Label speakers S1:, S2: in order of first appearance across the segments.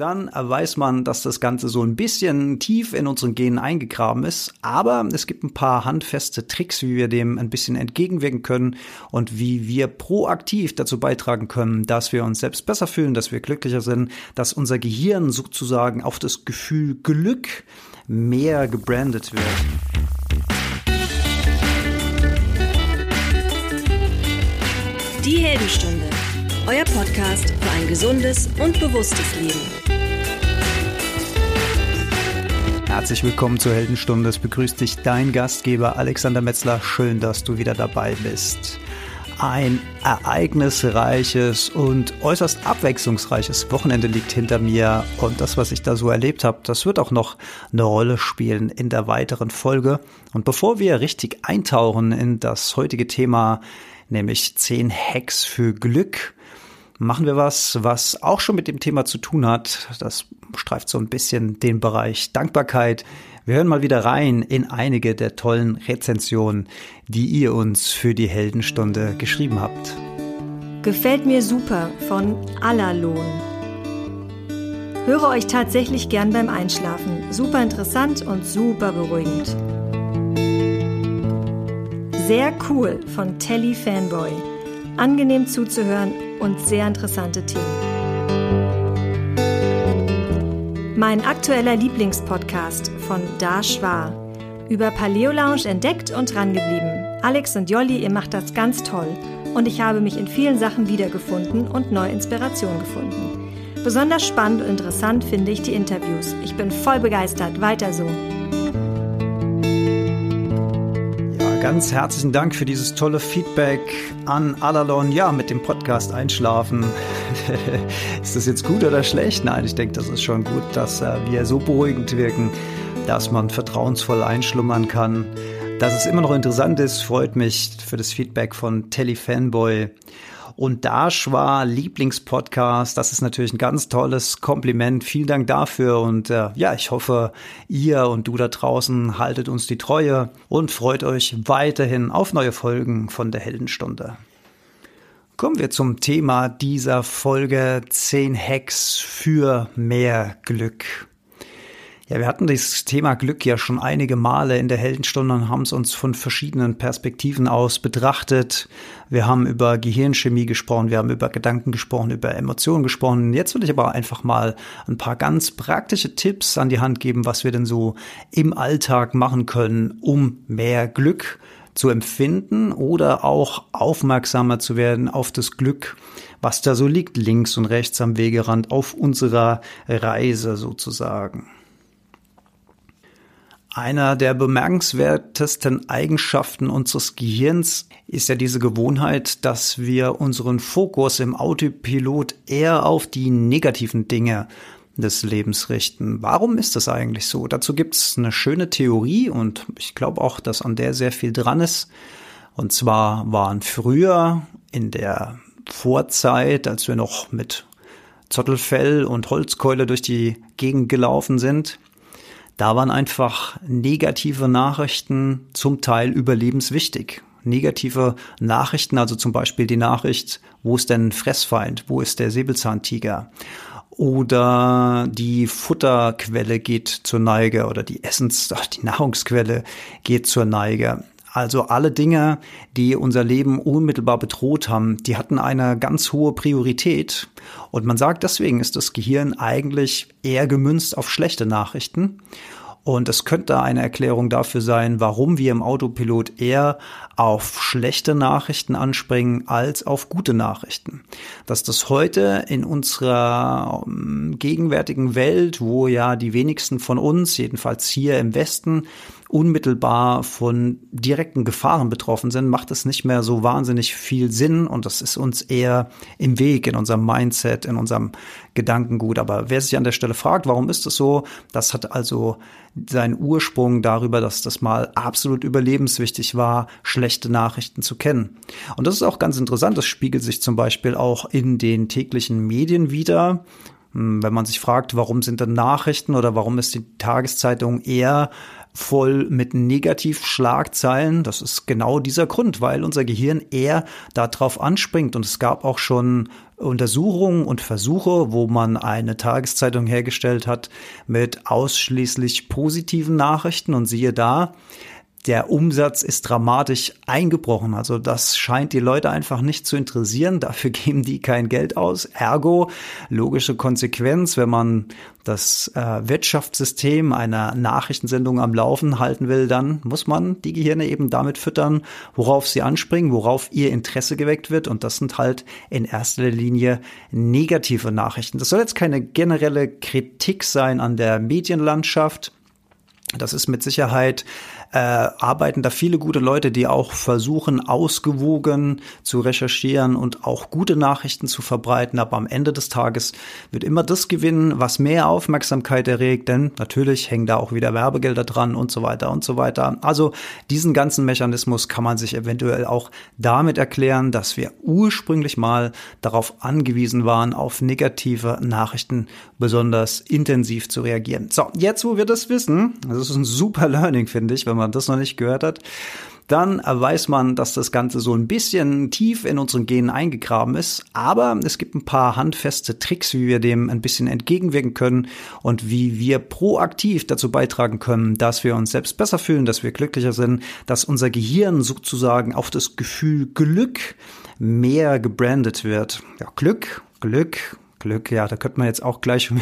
S1: dann weiß man, dass das Ganze so ein bisschen tief in unseren Genen eingegraben ist. Aber es gibt ein paar handfeste Tricks, wie wir dem ein bisschen entgegenwirken können und wie wir proaktiv dazu beitragen können, dass wir uns selbst besser fühlen, dass wir glücklicher sind, dass unser Gehirn sozusagen auf das Gefühl Glück mehr gebrandet wird.
S2: Die Heldenstunde, euer Podcast für ein gesundes und bewusstes Leben.
S1: Herzlich willkommen zur Heldenstunde. Es begrüßt dich dein Gastgeber Alexander Metzler. Schön, dass du wieder dabei bist. Ein ereignisreiches und äußerst abwechslungsreiches Wochenende liegt hinter mir und das, was ich da so erlebt habe, das wird auch noch eine Rolle spielen in der weiteren Folge. Und bevor wir richtig eintauchen in das heutige Thema, nämlich 10 Hacks für Glück, machen wir was, was auch schon mit dem Thema zu tun hat. Das streift so ein bisschen den Bereich Dankbarkeit. Wir hören mal wieder rein in einige der tollen Rezensionen, die ihr uns für die Heldenstunde geschrieben habt.
S3: Gefällt mir super von Allerlohn. Höre euch tatsächlich gern beim Einschlafen. Super interessant und super beruhigend. Sehr cool von Telly Fanboy. Angenehm zuzuhören und sehr interessante Themen. Mein aktueller Lieblingspodcast von Da Schwar. Über Paleo Lounge entdeckt und drangeblieben. Alex und Jolli, ihr macht das ganz toll. Und ich habe mich in vielen Sachen wiedergefunden und neue Inspiration gefunden. Besonders spannend und interessant finde ich die Interviews. Ich bin voll begeistert. Weiter so.
S1: Ganz herzlichen Dank für dieses tolle Feedback an Alalon. Ja, mit dem Podcast Einschlafen. ist das jetzt gut oder schlecht? Nein, ich denke, das ist schon gut, dass äh, wir so beruhigend wirken, dass man vertrauensvoll einschlummern kann. Dass es immer noch interessant ist, freut mich für das Feedback von Telly Fanboy. Und Dash war Lieblingspodcast. Das ist natürlich ein ganz tolles Kompliment. Vielen Dank dafür. Und äh, ja, ich hoffe, ihr und du da draußen haltet uns die Treue und freut euch weiterhin auf neue Folgen von der Heldenstunde. Kommen wir zum Thema dieser Folge 10 Hacks für mehr Glück. Ja, wir hatten das Thema Glück ja schon einige Male in der Heldenstunde und haben es uns von verschiedenen Perspektiven aus betrachtet. Wir haben über Gehirnchemie gesprochen, wir haben über Gedanken gesprochen, über Emotionen gesprochen. Jetzt will ich aber einfach mal ein paar ganz praktische Tipps an die Hand geben, was wir denn so im Alltag machen können, um mehr Glück zu empfinden oder auch aufmerksamer zu werden auf das Glück, was da so liegt, links und rechts am Wegerand auf unserer Reise sozusagen. Einer der bemerkenswertesten Eigenschaften unseres Gehirns ist ja diese Gewohnheit, dass wir unseren Fokus im Autopilot eher auf die negativen Dinge des Lebens richten. Warum ist das eigentlich so? Dazu gibt es eine schöne Theorie und ich glaube auch, dass an der sehr viel dran ist. Und zwar waren früher in der Vorzeit, als wir noch mit Zottelfell und Holzkeule durch die Gegend gelaufen sind, da waren einfach negative Nachrichten zum Teil überlebenswichtig. Negative Nachrichten, also zum Beispiel die Nachricht, wo ist denn Fressfeind, wo ist der Säbelzahntiger? Oder die Futterquelle geht zur Neige oder die Essens, die Nahrungsquelle geht zur Neige. Also alle Dinge, die unser Leben unmittelbar bedroht haben, die hatten eine ganz hohe Priorität. Und man sagt, deswegen ist das Gehirn eigentlich eher gemünzt auf schlechte Nachrichten. Und es könnte eine Erklärung dafür sein, warum wir im Autopilot eher auf schlechte Nachrichten anspringen als auf gute Nachrichten. Dass das heute in unserer ähm, gegenwärtigen Welt, wo ja die wenigsten von uns, jedenfalls hier im Westen, unmittelbar von direkten Gefahren betroffen sind, macht es nicht mehr so wahnsinnig viel Sinn und das ist uns eher im Weg in unserem Mindset, in unserem Gedankengut. Aber wer sich an der Stelle fragt, warum ist es so, das hat also seinen Ursprung darüber, dass das mal absolut überlebenswichtig war, schlechte Nachrichten zu kennen. Und das ist auch ganz interessant. Das spiegelt sich zum Beispiel auch in den täglichen Medien wieder. Hm, wenn man sich fragt, warum sind denn Nachrichten oder warum ist die Tageszeitung eher voll mit Negativschlagzeilen. Das ist genau dieser Grund, weil unser Gehirn eher darauf anspringt. Und es gab auch schon Untersuchungen und Versuche, wo man eine Tageszeitung hergestellt hat mit ausschließlich positiven Nachrichten. Und siehe da, der Umsatz ist dramatisch eingebrochen. Also das scheint die Leute einfach nicht zu interessieren. Dafür geben die kein Geld aus. Ergo, logische Konsequenz, wenn man das äh, Wirtschaftssystem einer Nachrichtensendung am Laufen halten will, dann muss man die Gehirne eben damit füttern, worauf sie anspringen, worauf ihr Interesse geweckt wird. Und das sind halt in erster Linie negative Nachrichten. Das soll jetzt keine generelle Kritik sein an der Medienlandschaft. Das ist mit Sicherheit äh, arbeiten da viele gute Leute, die auch versuchen, ausgewogen zu recherchieren und auch gute Nachrichten zu verbreiten. Aber am Ende des Tages wird immer das gewinnen, was mehr Aufmerksamkeit erregt, denn natürlich hängen da auch wieder Werbegelder dran und so weiter und so weiter. Also diesen ganzen Mechanismus kann man sich eventuell auch damit erklären, dass wir ursprünglich mal darauf angewiesen waren, auf negative Nachrichten besonders intensiv zu reagieren. So, jetzt wo wir das wissen, das ist ein super Learning, finde ich, wenn man das noch nicht gehört hat, dann weiß man, dass das Ganze so ein bisschen tief in unseren Genen eingegraben ist. Aber es gibt ein paar handfeste Tricks, wie wir dem ein bisschen entgegenwirken können und wie wir proaktiv dazu beitragen können, dass wir uns selbst besser fühlen, dass wir glücklicher sind, dass unser Gehirn sozusagen auf das Gefühl Glück mehr gebrandet wird. Ja, Glück, Glück, Glück, ja, da könnte man jetzt auch gleich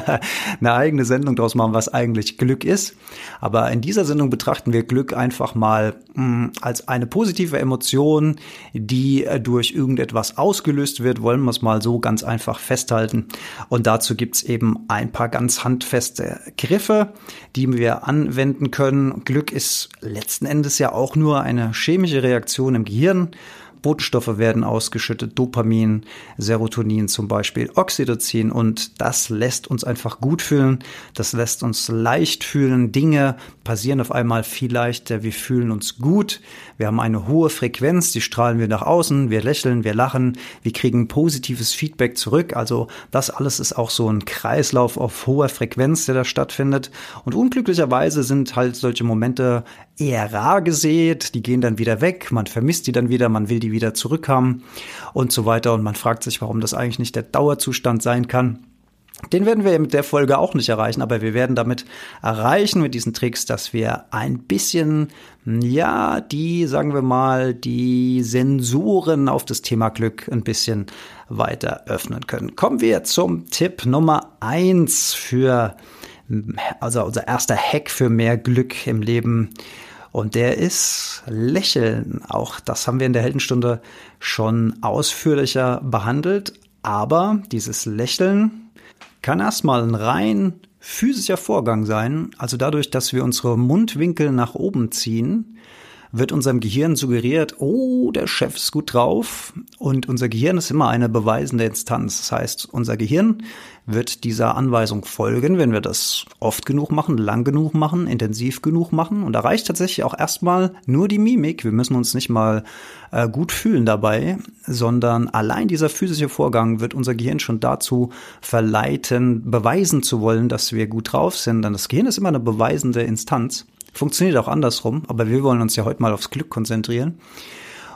S1: eine eigene Sendung draus machen, was eigentlich Glück ist. Aber in dieser Sendung betrachten wir Glück einfach mal mh, mm, als eine positive Emotion, die äh, durch irgendetwas ausgelöst wird, wollen wir es mal so ganz einfach festhalten. Und dazu gibt's eben ein paar ganz handfeste Griffe, die wir anwenden können. Glück ist letzten Endes ja auch nur eine chemische Reaktion im Gehirn. Botenstoffe werden ausgeschüttet, Dopamin, Serotonin zum Beispiel, Oxytocin und das lässt uns einfach gut fühlen, das lässt uns leicht fühlen, Dinge passieren auf einmal viel leichter, wir fühlen uns gut, wir haben eine hohe Frequenz, die strahlen wir nach außen, wir lächeln, wir lachen, wir kriegen positives Feedback zurück, also das alles ist auch so ein Kreislauf auf hoher Frequenz, der da stattfindet. Und unglücklicherweise sind halt solche Momente eher rar gesät, die gehen dann wieder weg, man vermisst die dann wieder, man will die wieder zurückhaben und so weiter und man fragt sich, warum das eigentlich nicht der Dauerzustand sein kann. Den werden wir mit der Folge auch nicht erreichen, aber wir werden damit erreichen mit diesen Tricks, dass wir ein bisschen, ja, die, sagen wir mal, die Sensoren auf das Thema Glück ein bisschen weiter öffnen können. Kommen wir zum Tipp Nummer eins für, also unser erster Hack für mehr Glück im Leben. Und der ist Lächeln. Auch das haben wir in der Heldenstunde schon ausführlicher behandelt. Aber dieses Lächeln kann erstmal ein rein physischer Vorgang sein. Also dadurch, dass wir unsere Mundwinkel nach oben ziehen, wird unserem Gehirn suggeriert, oh, der Chef ist gut drauf. Und unser Gehirn ist immer eine beweisende Instanz. Das heißt, unser Gehirn wird dieser Anweisung folgen, wenn wir das oft genug machen, lang genug machen, intensiv genug machen. Und da reicht tatsächlich auch erstmal nur die Mimik. Wir müssen uns nicht mal äh, gut fühlen dabei, sondern allein dieser physische Vorgang wird unser Gehirn schon dazu verleiten, beweisen zu wollen, dass wir gut drauf sind. Denn das Gehirn ist immer eine beweisende Instanz. Funktioniert auch andersrum, aber wir wollen uns ja heute mal aufs Glück konzentrieren.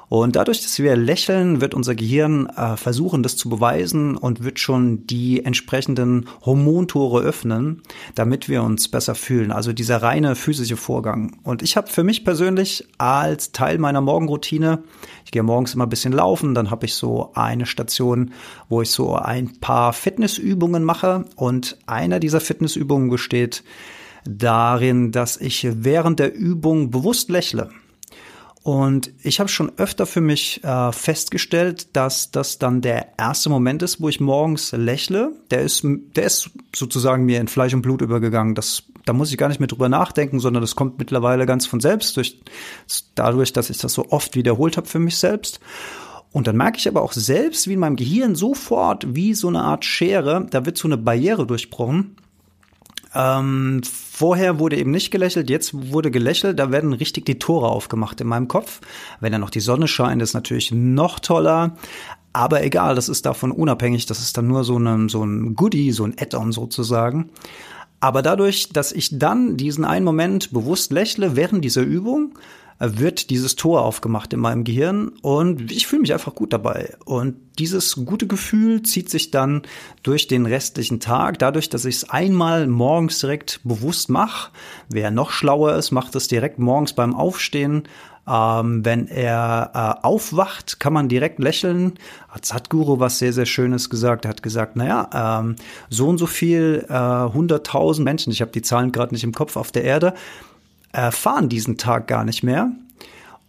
S1: Und dadurch, dass wir lächeln, wird unser Gehirn äh, versuchen, das zu beweisen und wird schon die entsprechenden Hormontore öffnen, damit wir uns besser fühlen. Also dieser reine physische Vorgang. Und ich habe für mich persönlich als Teil meiner Morgenroutine, ich gehe morgens immer ein bisschen laufen, dann habe ich so eine Station, wo ich so ein paar Fitnessübungen mache. Und einer dieser Fitnessübungen besteht darin, dass ich während der Übung bewusst lächle. Und ich habe schon öfter für mich äh, festgestellt, dass das dann der erste Moment ist, wo ich morgens lächle. Der ist, der ist sozusagen mir in Fleisch und Blut übergegangen. Das, da muss ich gar nicht mehr drüber nachdenken, sondern das kommt mittlerweile ganz von selbst, durch, dadurch, dass ich das so oft wiederholt habe für mich selbst. Und dann merke ich aber auch selbst, wie in meinem Gehirn sofort wie so eine Art Schere, da wird so eine Barriere durchbrochen. Ähm, vorher wurde eben nicht gelächelt, jetzt wurde gelächelt, da werden richtig die Tore aufgemacht in meinem Kopf. Wenn dann noch die Sonne scheint, ist natürlich noch toller. Aber egal, das ist davon unabhängig, das ist dann nur so ein, so ein Goodie, so ein Add-on sozusagen. Aber dadurch, dass ich dann diesen einen Moment bewusst lächle während dieser Übung, wird dieses Tor aufgemacht in meinem Gehirn und ich fühle mich einfach gut dabei. Und dieses gute Gefühl zieht sich dann durch den restlichen Tag, dadurch, dass ich es einmal morgens direkt bewusst mache. Wer noch schlauer ist, macht es direkt morgens beim Aufstehen. Ähm, wenn er äh, aufwacht, kann man direkt lächeln. Hat Sadhguru was sehr, sehr Schönes gesagt. Er hat gesagt, naja, ähm, so und so viel, äh, 100.000 Menschen, ich habe die Zahlen gerade nicht im Kopf, auf der Erde, erfahren diesen Tag gar nicht mehr.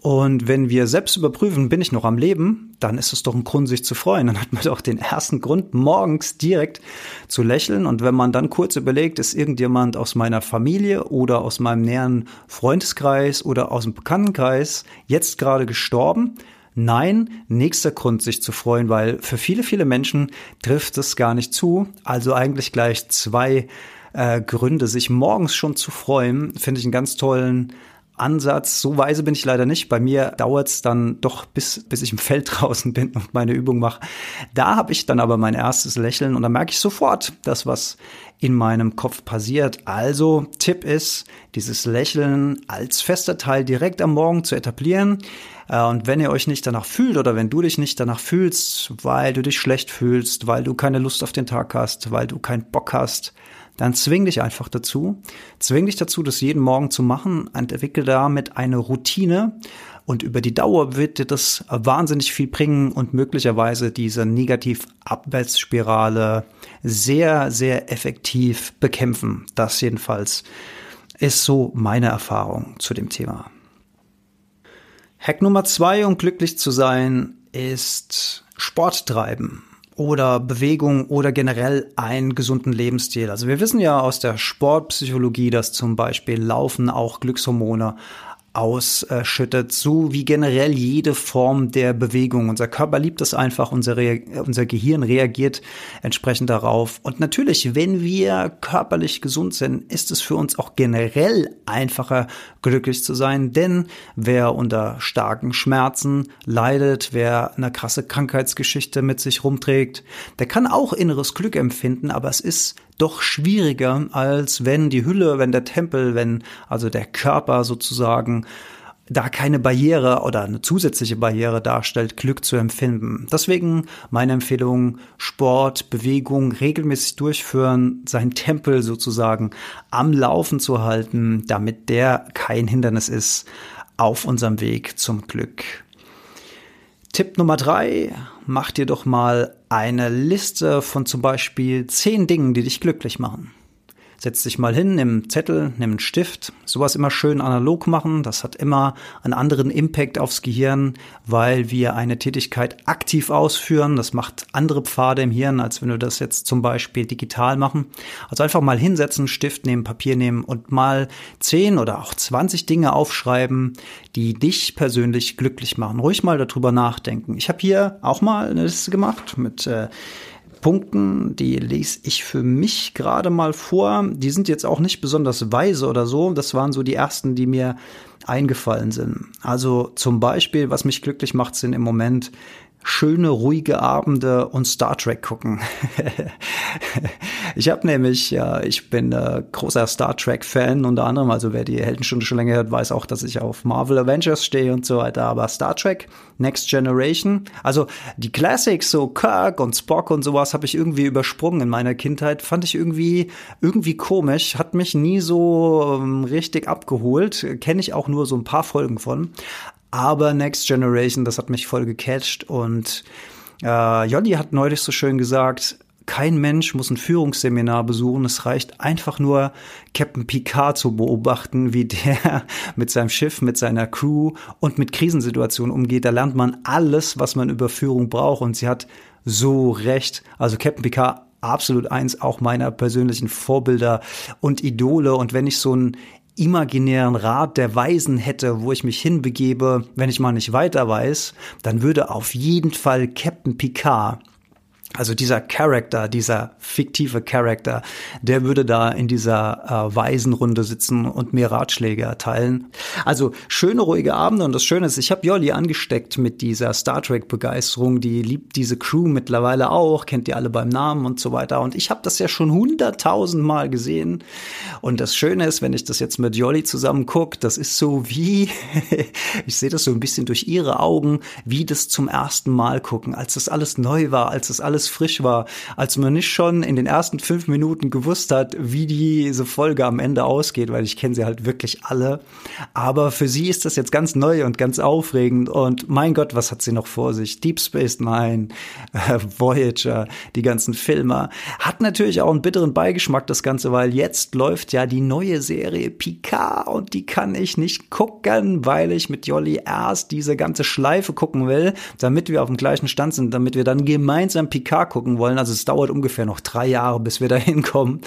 S1: Und wenn wir selbst überprüfen, bin ich noch am Leben, dann ist es doch ein Grund, sich zu freuen. Dann hat man doch den ersten Grund, morgens direkt zu lächeln. Und wenn man dann kurz überlegt, ist irgendjemand aus meiner Familie oder aus meinem näheren Freundeskreis oder aus dem Bekanntenkreis jetzt gerade gestorben, Nein, nächster Grund, sich zu freuen, weil für viele, viele Menschen trifft es gar nicht zu. Also eigentlich gleich zwei äh, Gründe, sich morgens schon zu freuen, finde ich einen ganz tollen Ansatz. So weise bin ich leider nicht. Bei mir dauert es dann doch bis, bis ich im Feld draußen bin und meine Übung mache. Da habe ich dann aber mein erstes Lächeln und da merke ich sofort, dass was in meinem Kopf passiert. Also Tipp ist, dieses Lächeln als fester Teil direkt am Morgen zu etablieren. Äh, und wenn ihr euch nicht danach fühlt oder wenn du dich nicht danach fühlst, weil du dich schlecht fühlst, weil du keine Lust auf den Tag hast, weil du keinen Bock hast, dann zwing dich einfach dazu. Zwing dich dazu, das jeden Morgen zu machen und entwickle damit eine Routine. Und über die Dauer wird dir das wahnsinnig viel bringen und möglicherweise diese Negativ-Abwärtsspirale sehr, sehr effektiv bekämpfen. Das jedenfalls ist so meine Erfahrung zu dem Thema. Hack Nummer zwei, um glücklich zu sein, ist Sport treiben oder Bewegung oder generell einen gesunden Lebensstil. Also wir wissen ja aus der Sportpsychologie, dass zum Beispiel Laufen auch Glückshormone ausschüttet, so wie generell jede Form der Bewegung. Unser Körper liebt es einfach, unser, Re unser Gehirn reagiert entsprechend darauf. Und natürlich, wenn wir körperlich gesund sind, ist es für uns auch generell einfacher, glücklich zu sein, denn wer unter starken Schmerzen leidet, wer eine krasse Krankheitsgeschichte mit sich rumträgt, der kann auch inneres Glück empfinden, aber es ist doch schwieriger, als wenn die Hülle, wenn der Tempel, wenn also der Körper sozusagen da keine Barriere oder eine zusätzliche Barriere darstellt, Glück zu empfinden. Deswegen meine Empfehlung, Sport, Bewegung regelmäßig durchführen, sein Tempel sozusagen am Laufen zu halten, damit der kein Hindernis ist auf unserem Weg zum Glück. Tipp Nummer drei, mach dir doch mal eine Liste von zum Beispiel zehn Dingen, die dich glücklich machen. Setz dich mal hin, nimm einen Zettel, nimm einen Stift. Sowas immer schön analog machen. Das hat immer einen anderen Impact aufs Gehirn, weil wir eine Tätigkeit aktiv ausführen. Das macht andere Pfade im Hirn, als wenn wir das jetzt zum Beispiel digital machen. Also einfach mal hinsetzen, Stift nehmen, Papier nehmen und mal zehn oder auch 20 Dinge aufschreiben, die dich persönlich glücklich machen. Ruhig mal darüber nachdenken. Ich habe hier auch mal eine Liste gemacht mit äh, Punkten, die lese ich für mich gerade mal vor. Die sind jetzt auch nicht besonders weise oder so. Das waren so die ersten, die mir eingefallen sind. Also zum Beispiel, was mich glücklich macht, sind im Moment schöne, ruhige Abende und Star Trek gucken. ich habe nämlich, ja, ich bin äh, großer Star Trek-Fan unter anderem, also wer die Heldenstunde schon länger hört, weiß auch, dass ich auf Marvel Avengers stehe und so weiter, aber Star Trek, Next Generation, also die Classics, so Kirk und Spock und sowas, habe ich irgendwie übersprungen in meiner Kindheit, fand ich irgendwie, irgendwie komisch, hat mich nie so ähm, richtig abgeholt, kenne ich auch nur so ein paar Folgen von, aber Next Generation, das hat mich voll gecatcht und äh, Jolly hat neulich so schön gesagt, kein Mensch muss ein Führungsseminar besuchen. Es reicht einfach nur, Captain Picard zu beobachten, wie der mit seinem Schiff, mit seiner Crew und mit Krisensituationen umgeht. Da lernt man alles, was man über Führung braucht. Und sie hat so recht. Also Captain Picard absolut eins auch meiner persönlichen Vorbilder und Idole. Und wenn ich so ein imaginären Rat der Weisen hätte, wo ich mich hinbegebe, wenn ich mal nicht weiter weiß, dann würde auf jeden Fall Captain Picard Also dieser Charakter, dieser fiktive Charakter, der würde da in dieser äh, Waisenrunde sitzen und mir Ratschläge erteilen. Also schöne, ruhige Abende und das Schöne ist, ich habe Jolly angesteckt mit dieser Star Trek-Begeisterung. Die liebt diese Crew mittlerweile auch, kennt ihr alle beim Namen und so weiter. Und ich habe das ja schon hunderttausend Mal gesehen. Und das Schöne ist, wenn ich das jetzt mit Jolly zusammen gucke, das ist so wie, ich sehe das so ein bisschen durch ihre Augen, wie das zum ersten Mal gucken, als das alles neu war, als das alles alles frisch war, als man nicht schon in den ersten fünf Minuten gewusst hat, wie diese Folge am Ende ausgeht, weil ich kenne sie halt wirklich alle. Aber für sie ist das jetzt ganz neu und ganz aufregend und mein Gott, was hat sie noch vor sich? Deep Space Nine, äh, Voyager, die ganzen Filme. Hat natürlich auch einen bitteren Beigeschmack, das Ganze, weil jetzt läuft ja die neue Serie Picard und die kann ich nicht gucken, weil ich mit Jolly erst diese ganze Schleife gucken will, damit wir auf dem gleichen Stand sind, damit wir dann gemeinsam Picard Gucken wollen. Also es dauert ungefähr noch drei Jahre, bis wir da hinkommen.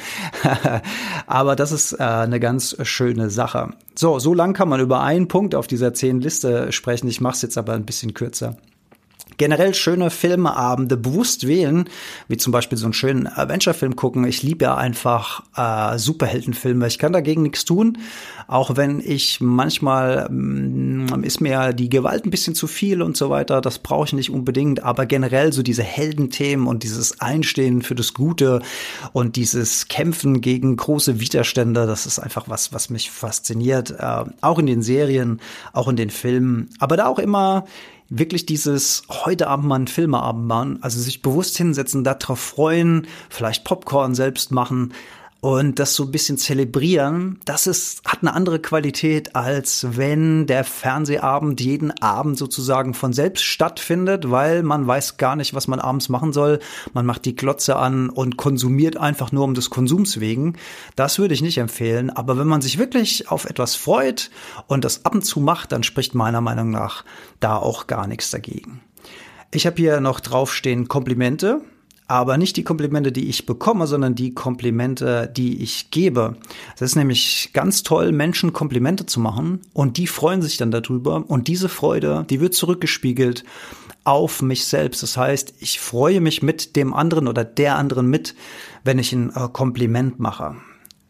S1: Aber das ist äh, eine ganz schöne Sache. So, so lang kann man über einen Punkt auf dieser zehn Liste sprechen. Ich mache es jetzt aber ein bisschen kürzer generell schöne Filmeabende bewusst wählen, wie zum Beispiel so einen schönen Adventure-Film gucken. Ich liebe ja einfach äh, Superheldenfilme. Ich kann dagegen nichts tun, auch wenn ich manchmal ähm, ist mir die Gewalt ein bisschen zu viel und so weiter. Das brauche ich nicht unbedingt, aber generell so diese Heldenthemen und dieses Einstehen für das Gute und dieses Kämpfen gegen große Widerstände, das ist einfach was, was mich fasziniert. Äh, auch in den Serien, auch in den Filmen, aber da auch immer wirklich dieses heute Abend mal einen Filmeabend machen, also sich bewusst hinsetzen, darauf freuen, vielleicht Popcorn selbst machen, und das so ein bisschen zelebrieren, das ist, hat eine andere Qualität, als wenn der Fernsehabend jeden Abend sozusagen von selbst stattfindet, weil man weiß gar nicht, was man abends machen soll. Man macht die Glotze an und konsumiert einfach nur um des Konsums wegen. Das würde ich nicht empfehlen. Aber wenn man sich wirklich auf etwas freut und das ab und zu macht, dann spricht meiner Meinung nach da auch gar nichts dagegen. Ich habe hier noch draufstehen Komplimente aber nicht die Komplimente, die ich bekomme, sondern die Komplimente, die ich gebe. Es ist nämlich ganz toll, Menschen Komplimente zu machen und die freuen sich dann darüber und diese Freude, die wird zurückgespiegelt auf mich selbst. Das heißt, ich freue mich mit dem anderen oder der anderen mit, wenn ich ein äh, Kompliment mache.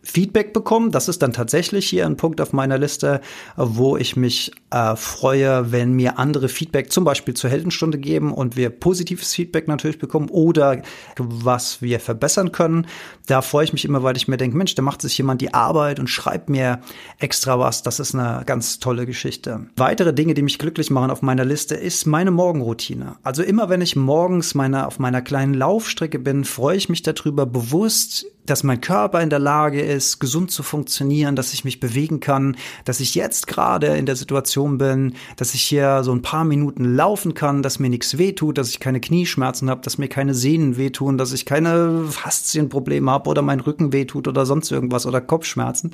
S1: Feedback bekommen. Das ist dann tatsächlich hier ein Punkt auf meiner Liste, wo ich mich äh, freue, wenn mir andere Feedback zum Beispiel zur Heldenstunde geben und wir positives Feedback natürlich bekommen oder was wir verbessern können. Da freue ich mich immer, weil ich mir denke, Mensch, da macht sich jemand die Arbeit und schreibt mir extra was. Das ist eine ganz tolle Geschichte. Weitere Dinge, die mich glücklich machen auf meiner Liste, ist meine Morgenroutine. Also immer wenn ich morgens meine, auf meiner kleinen Laufstrecke bin, freue ich mich darüber bewusst dass mein Körper in der Lage ist, gesund zu funktionieren, dass ich mich bewegen kann, dass ich jetzt gerade in der Situation bin, dass ich hier so ein paar Minuten laufen kann, dass mir nichts wehtut, dass ich keine Knieschmerzen habe, dass mir keine Sehnen wehtun, dass ich keine Faszienprobleme habe oder mein Rücken wehtut oder sonst irgendwas oder Kopfschmerzen,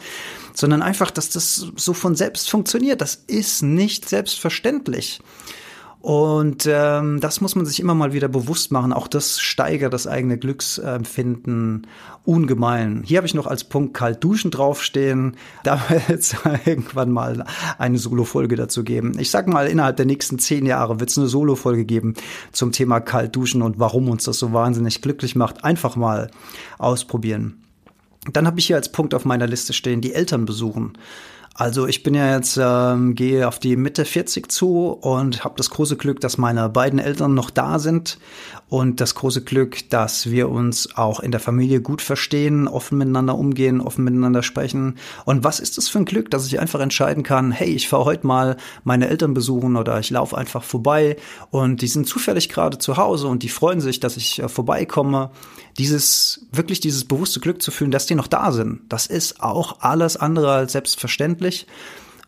S1: sondern einfach, dass das so von selbst funktioniert. Das ist nicht selbstverständlich. Und ähm, das muss man sich immer mal wieder bewusst machen. Auch das steigert das eigene Glücksempfinden ungemein. Hier habe ich noch als Punkt kalt duschen draufstehen. Da wird irgendwann mal eine Solo-Folge dazu geben. Ich sag mal, innerhalb der nächsten zehn Jahre wird es eine Solo-Folge geben zum Thema kalt duschen und warum uns das so wahnsinnig glücklich macht. Einfach mal ausprobieren. Dann habe ich hier als Punkt auf meiner Liste stehen, die Eltern besuchen. Also ich bin ja jetzt, ähm, gehe auf die Mitte 40 zu und habe das große Glück, dass meine beiden Eltern noch da sind und das große Glück, dass wir uns auch in der Familie gut verstehen, offen miteinander umgehen, offen miteinander sprechen. Und was ist das für ein Glück, dass ich einfach entscheiden kann, hey, ich fahre heute mal meine Eltern besuchen oder ich laufe einfach vorbei und die sind zufällig gerade zu Hause und die freuen sich, dass ich äh, vorbeikomme. Dieses, wirklich dieses bewusste Glück zu fühlen, dass die noch da sind, das ist auch alles andere als selbstverständlich.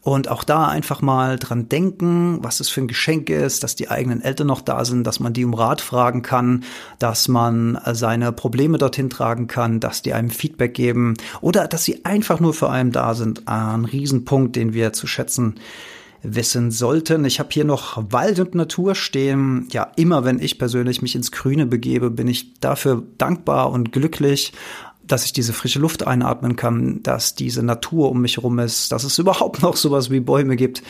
S1: Und auch da einfach mal dran denken, was es für ein Geschenk ist, dass die eigenen Eltern noch da sind, dass man die um Rat fragen kann, dass man äh, seine Probleme dorthin tragen kann, dass die einem Feedback geben oder dass sie einfach nur für einen da sind. Ein Riesenpunkt, den wir zu schätzen wissen sollten. Ich habe hier noch Wald und Natur stehen. Ja, immer wenn ich persönlich mich ins Grüne begebe, bin ich dafür dankbar und glücklich dass ich diese frische Luft einatmen kann, dass diese Natur um mich herum ist, dass es überhaupt noch sowas wie Bäume gibt,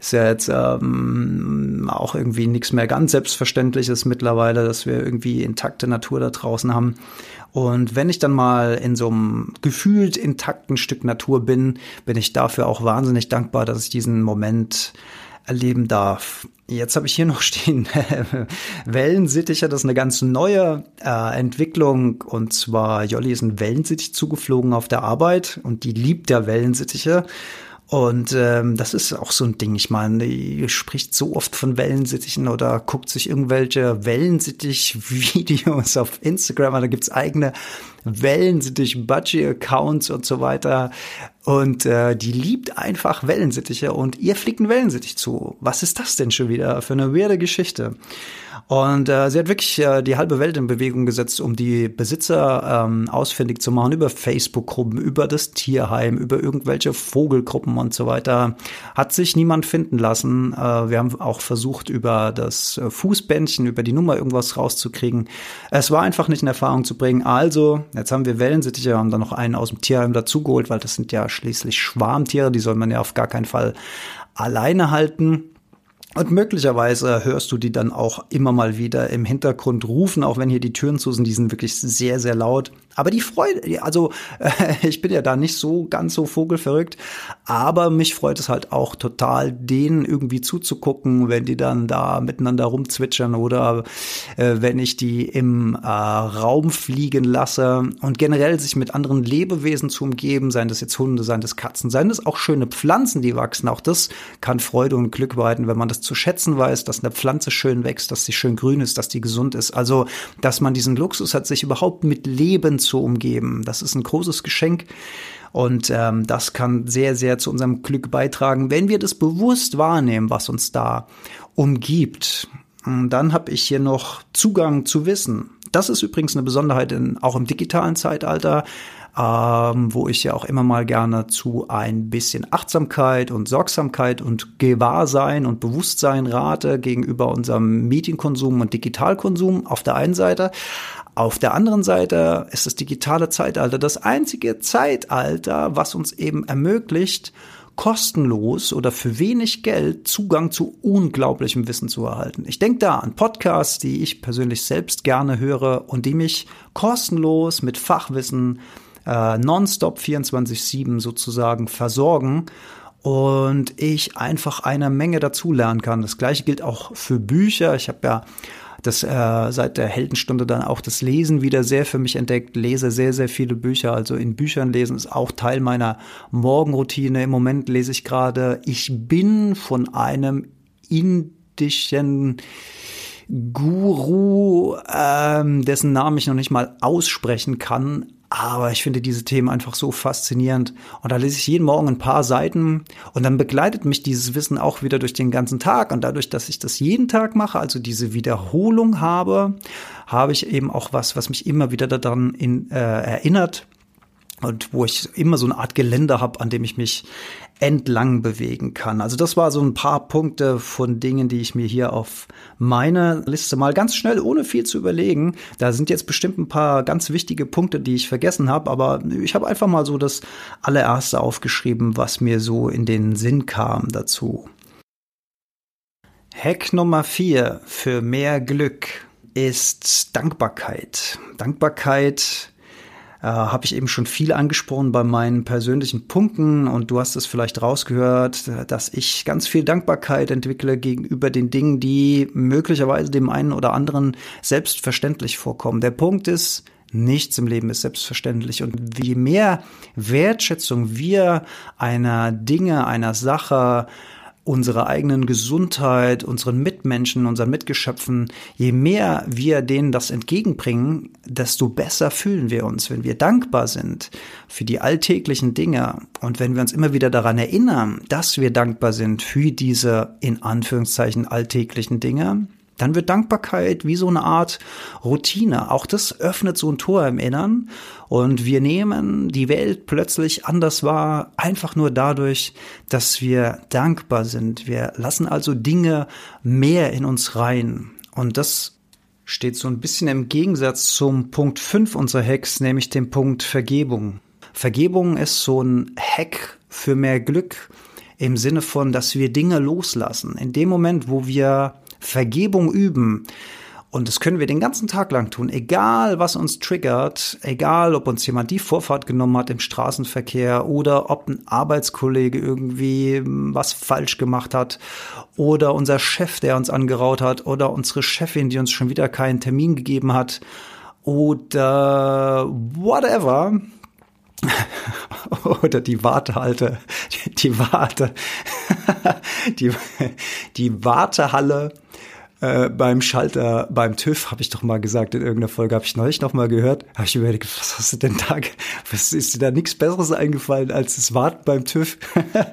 S1: ist ja jetzt ähm, auch irgendwie nichts mehr ganz Selbstverständliches mittlerweile, dass wir irgendwie intakte Natur da draußen haben. Und wenn ich dann mal in so einem gefühlt intakten Stück Natur bin, bin ich dafür auch wahnsinnig dankbar, dass ich diesen Moment erleben darf. Jetzt habe ich hier noch stehen Wellensittiche, das ist eine ganz neue äh, Entwicklung und zwar Jolli ist ein Wellensittich zugeflogen auf der Arbeit und die liebt ja Wellensittiche und ähm, das ist auch so ein Ding. Ich meine, ihr spricht so oft von Wellensittichen oder guckt sich irgendwelche Wellensittich-Videos auf Instagram an. Da gibt's eigene Wellensittich-Budgie-Accounts und so weiter. Und äh, die liebt einfach Wellensittiche und ihr fliegt ein Wellensittich zu. Was ist das denn schon wieder für eine weirde Geschichte? Und äh, sie hat wirklich äh, die halbe Welt in Bewegung gesetzt, um die Besitzer ähm, ausfindig zu machen über Facebook-Gruppen, über das Tierheim, über irgendwelche Vogelgruppen und so weiter. Hat sich niemand finden lassen. Äh, wir haben auch versucht, über das äh, Fußbändchen, über die Nummer irgendwas rauszukriegen. Es war einfach nicht in Erfahrung zu bringen. Also, jetzt haben wir Wellensittiche, haben dann noch einen aus dem Tierheim dazugeholt, weil das sind ja schließlich Schwarmtiere, die soll man ja auf gar keinen Fall alleine halten. Und möglicherweise hörst du die dann auch immer mal wieder im Hintergrund rufen, auch wenn hier die Türen zu sind, die sind wirklich sehr, sehr laut. Aber die Freude, also äh, ich bin ja da nicht so ganz so vogelverrückt, aber mich freut es halt auch total, denen irgendwie zuzugucken, wenn die dann da miteinander rumzwitschern oder äh, wenn ich die im äh, Raum fliegen lasse und generell sich mit anderen Lebewesen zu umgeben, seien das jetzt Hunde, seien das Katzen, seien das auch schöne Pflanzen, die wachsen. Auch das kann Freude und Glück bereiten, wenn man das zu schätzen weiß, dass eine Pflanze schön wächst, dass sie schön grün ist, dass die gesund ist. Also, dass man diesen Luxus hat, sich überhaupt mit Leben zu umgeben. Das ist ein großes Geschenk. Und ähm, das kann sehr, sehr zu unserem Glück beitragen, wenn wir das bewusst wahrnehmen, was uns da umgibt. Und dann habe ich hier noch Zugang zu Wissen. Das ist übrigens eine Besonderheit in, auch im digitalen Zeitalter ähm, wo ich ja auch immer mal gerne zu ein bisschen Achtsamkeit und Sorgsamkeit und Gewahrsein und Bewusstsein rate gegenüber unserem Medienkonsum und Digitalkonsum auf der einen Seite. Auf der anderen Seite ist das digitale Zeitalter das einzige Zeitalter, was uns eben ermöglicht, kostenlos oder für wenig Geld Zugang zu unglaublichem Wissen zu erhalten. Ich denke da an Podcasts, die ich persönlich selbst gerne höre und die mich kostenlos mit Fachwissen äh, nonstop 24-7 sozusagen versorgen und ich einfach eine Menge dazulernen kann. Das gleiche gilt auch für Bücher. Ich habe ja das äh, seit der Heldenstunde dann auch das Lesen wieder sehr für mich entdeckt, lese sehr, sehr viele Bücher. Also in Büchern lesen ist auch Teil meiner Morgenroutine. Im Moment lese ich gerade Ich bin von einem indischen Guru, ähm, dessen Namen ich noch nicht mal aussprechen kann, aber ich finde diese Themen einfach so faszinierend. Und da lese ich jeden Morgen ein paar Seiten und dann begleitet mich dieses Wissen auch wieder durch den ganzen Tag. Und dadurch, dass ich das jeden Tag mache, also diese Wiederholung habe, habe ich eben auch was, was mich immer wieder daran in, äh, erinnert, und wo ich immer so eine Art Geländer habe, an dem ich mich entlang bewegen kann. Also das war so ein paar Punkte von Dingen, die ich mir hier auf meine Liste mal ganz schnell, ohne viel zu überlegen. Da sind jetzt bestimmt ein paar ganz wichtige Punkte, die ich vergessen habe, aber ich habe einfach mal so das allererste aufgeschrieben, was mir so in den Sinn kam dazu. Hack Nummer vier für mehr Glück ist Dankbarkeit. Dankbarkeit äh, habe ich eben schon viel angesprochen bei meinen persönlichen Punkten und du hast es vielleicht rausgehört, dass ich ganz viel Dankbarkeit entwickle gegenüber den Dingen, die möglicherweise dem einen oder anderen selbstverständlich vorkommen. Der Punkt ist, Nichts im Leben ist selbstverständlich. Und je mehr Wertschätzung wir einer Dinge, einer Sache, unserer eigenen Gesundheit, unseren Mitmenschen, unseren Mitgeschöpfen, je mehr wir denen das entgegenbringen, desto besser fühlen wir uns, wenn wir dankbar sind für die alltäglichen Dinge. Und wenn wir uns immer wieder daran erinnern, dass wir dankbar sind für diese in Anführungszeichen alltäglichen Dinge, dann wird Dankbarkeit wie so eine Art Routine. Auch das öffnet so ein Tor im Innern und wir nehmen die Welt plötzlich anders wahr, einfach nur dadurch, dass wir dankbar sind. Wir lassen also Dinge mehr in uns rein. Und das steht so ein bisschen im Gegensatz zum Punkt 5 unserer Hacks, nämlich dem Punkt Vergebung. Vergebung ist so ein Hack für mehr Glück im Sinne von, dass wir Dinge loslassen. In dem Moment, wo wir Vergebung üben, und das können wir den ganzen Tag lang tun, egal was uns triggert, egal ob uns jemand die Vorfahrt genommen hat im Straßenverkehr oder ob ein Arbeitskollege irgendwie was falsch gemacht hat oder unser Chef, der uns angeraut hat oder unsere Chefin, die uns schon wieder keinen Termin gegeben hat oder whatever. oder die Wartehalte, die Warte, die, die Wartehalle äh, beim Schalter, beim TÜV, habe ich doch mal gesagt, in irgendeiner Folge habe ich neulich noch mal gehört, habe ich überlegt, was hast du denn da, was ist dir da nichts Besseres eingefallen als das Warten beim TÜV?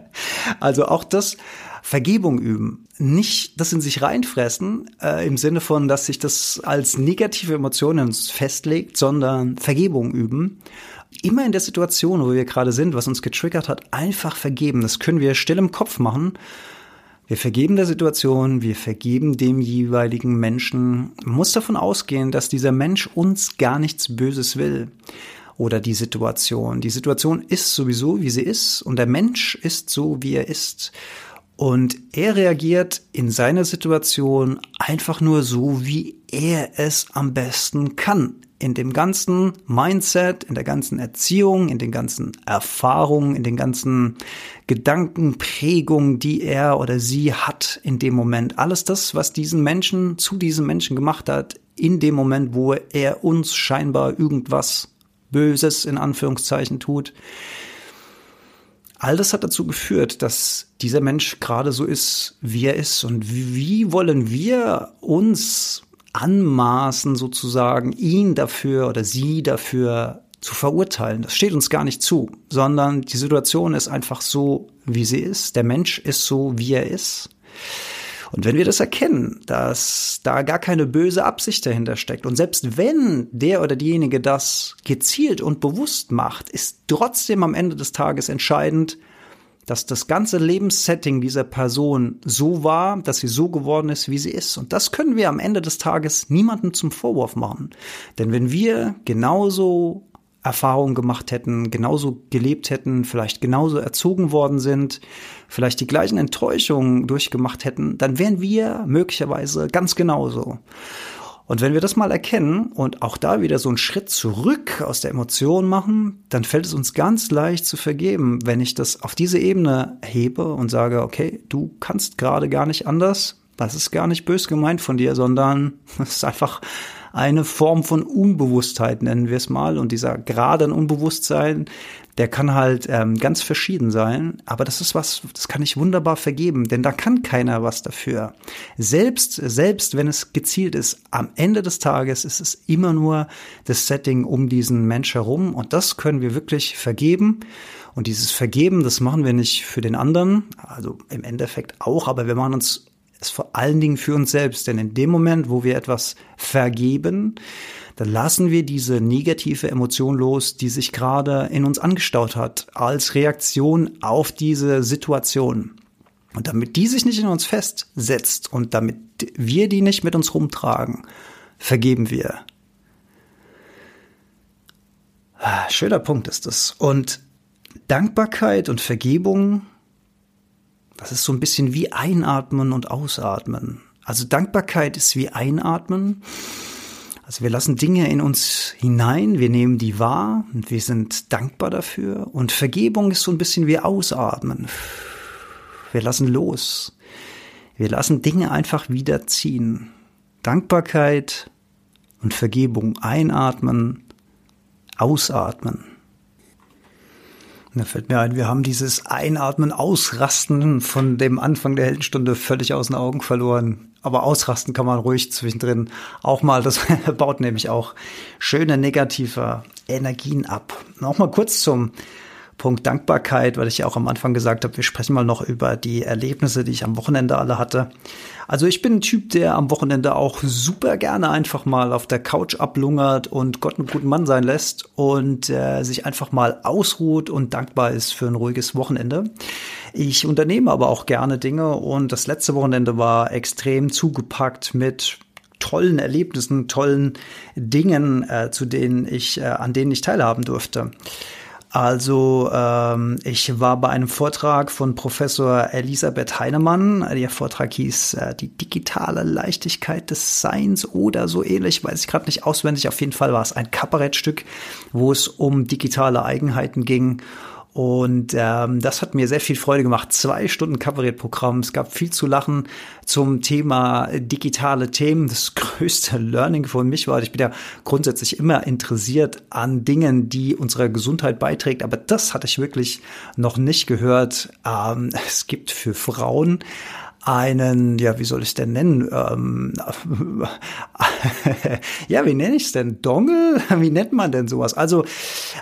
S1: also auch das, Vergebung üben. Nicht das in sich reinfressen, äh, im Sinne von, dass sich das als negative Emotionen festlegt, sondern Vergebung üben. Immer in der Situation, wo wir gerade sind, was uns getriggert hat, einfach vergeben. Das können wir still im Kopf machen wir vergeben der Situation, wir vergeben dem jeweiligen Menschen. Man muss davon ausgehen, dass dieser Mensch uns gar nichts Böses will. Oder die Situation. Die Situation ist sowieso, wie sie ist, und der Mensch ist so, wie er ist. Und er reagiert in seiner Situation einfach nur so, wie er es am besten kann in dem ganzen Mindset, in der ganzen Erziehung, in den ganzen Erfahrungen, in den ganzen Gedankenprägungen, die er oder sie hat in dem Moment. Alles das, was diesen Menschen zu diesem Menschen gemacht hat, in dem Moment, wo er uns scheinbar irgendwas Böses in Anführungszeichen tut. All das hat dazu geführt, dass dieser Mensch gerade so ist, wie er ist. Und wie wollen wir uns anmaßen, sozusagen, ihn dafür oder sie dafür zu verurteilen. Das steht uns gar nicht zu, sondern die Situation ist einfach so, wie sie ist. Der Mensch ist so, wie er ist. Und wenn wir das erkennen, dass da gar keine böse Absicht dahinter steckt und selbst wenn der oder diejenige das gezielt und bewusst macht, ist trotzdem am Ende des Tages entscheidend, dass das ganze Lebenssetting dieser Person so war, dass sie so geworden ist, wie sie ist. Und das können wir am Ende des Tages niemandem zum Vorwurf machen. Denn wenn wir genauso Erfahrungen gemacht hätten, genauso gelebt hätten, vielleicht genauso erzogen worden sind, vielleicht die gleichen Enttäuschungen durchgemacht hätten, dann wären wir möglicherweise ganz genauso. Und wenn wir das mal erkennen und auch da wieder so einen Schritt zurück aus der Emotion machen, dann fällt es uns ganz leicht zu vergeben, wenn ich das auf diese Ebene hebe und sage, okay, du kannst gerade gar nicht anders, das ist gar nicht bös gemeint von dir, sondern es ist einfach eine Form von Unbewusstheit, nennen wir es mal. Und dieser Grad an Unbewusstsein, der kann halt ähm, ganz verschieden sein. Aber das ist was, das kann ich wunderbar vergeben, denn da kann keiner was dafür. Selbst, selbst wenn es gezielt ist, am Ende des Tages ist es immer nur das Setting um diesen Mensch herum. Und das können wir wirklich vergeben. Und dieses Vergeben, das machen wir nicht für den anderen, also im Endeffekt auch, aber wir machen uns ist vor allen Dingen für uns selbst. Denn in dem Moment, wo wir etwas vergeben, dann lassen wir diese negative Emotion los, die sich gerade in uns angestaut hat, als Reaktion auf diese Situation. Und damit die sich nicht in uns festsetzt und damit wir die nicht mit uns rumtragen, vergeben wir. Ah, schöner Punkt ist es. Und Dankbarkeit und Vergebung das ist so ein bisschen wie Einatmen und Ausatmen. Also Dankbarkeit ist wie Einatmen. Also wir lassen Dinge in uns hinein, wir nehmen die wahr und wir sind dankbar dafür. Und Vergebung ist so ein bisschen wie Ausatmen. Wir lassen los. Wir lassen Dinge einfach wieder ziehen. Dankbarkeit und Vergebung einatmen, ausatmen. Da fällt mir ein, wir haben dieses Einatmen, Ausrasten von dem Anfang der Heldenstunde völlig aus den Augen verloren. Aber ausrasten kann man ruhig zwischendrin auch mal. Das baut nämlich auch schöne negative Energien ab. Nochmal kurz zum Punkt Dankbarkeit, weil ich ja auch am Anfang gesagt habe, wir sprechen mal noch über die Erlebnisse, die ich am Wochenende alle hatte. Also ich bin ein Typ, der am Wochenende auch super gerne einfach mal auf der Couch ablungert und Gott einen guten Mann sein lässt und äh, sich einfach mal ausruht und dankbar ist für ein ruhiges Wochenende. Ich unternehme aber auch gerne Dinge und das letzte Wochenende war extrem zugepackt mit tollen Erlebnissen, tollen Dingen, äh, zu denen ich, äh, an denen ich teilhaben durfte. Also ähm, ich war bei einem Vortrag von Professor Elisabeth Heinemann. Der Vortrag hieß äh, Die digitale Leichtigkeit des Seins oder so ähnlich, weiß ich gerade nicht auswendig. Auf jeden Fall war es ein Kabarettstück, wo es um digitale Eigenheiten ging. Und ähm, das hat mir sehr viel Freude gemacht. Zwei Stunden Kabarettprogramm. Es gab viel zu lachen zum Thema digitale Themen. Das größte Learning von mich war, ich bin ja grundsätzlich immer interessiert an Dingen, die unserer Gesundheit beiträgt. Aber das hatte ich wirklich noch nicht gehört. Ähm, es gibt für Frauen einen, ja, wie soll ich es denn nennen? Ähm, ja, wie nenne ich es denn? Dongel? Wie nennt man denn sowas? Also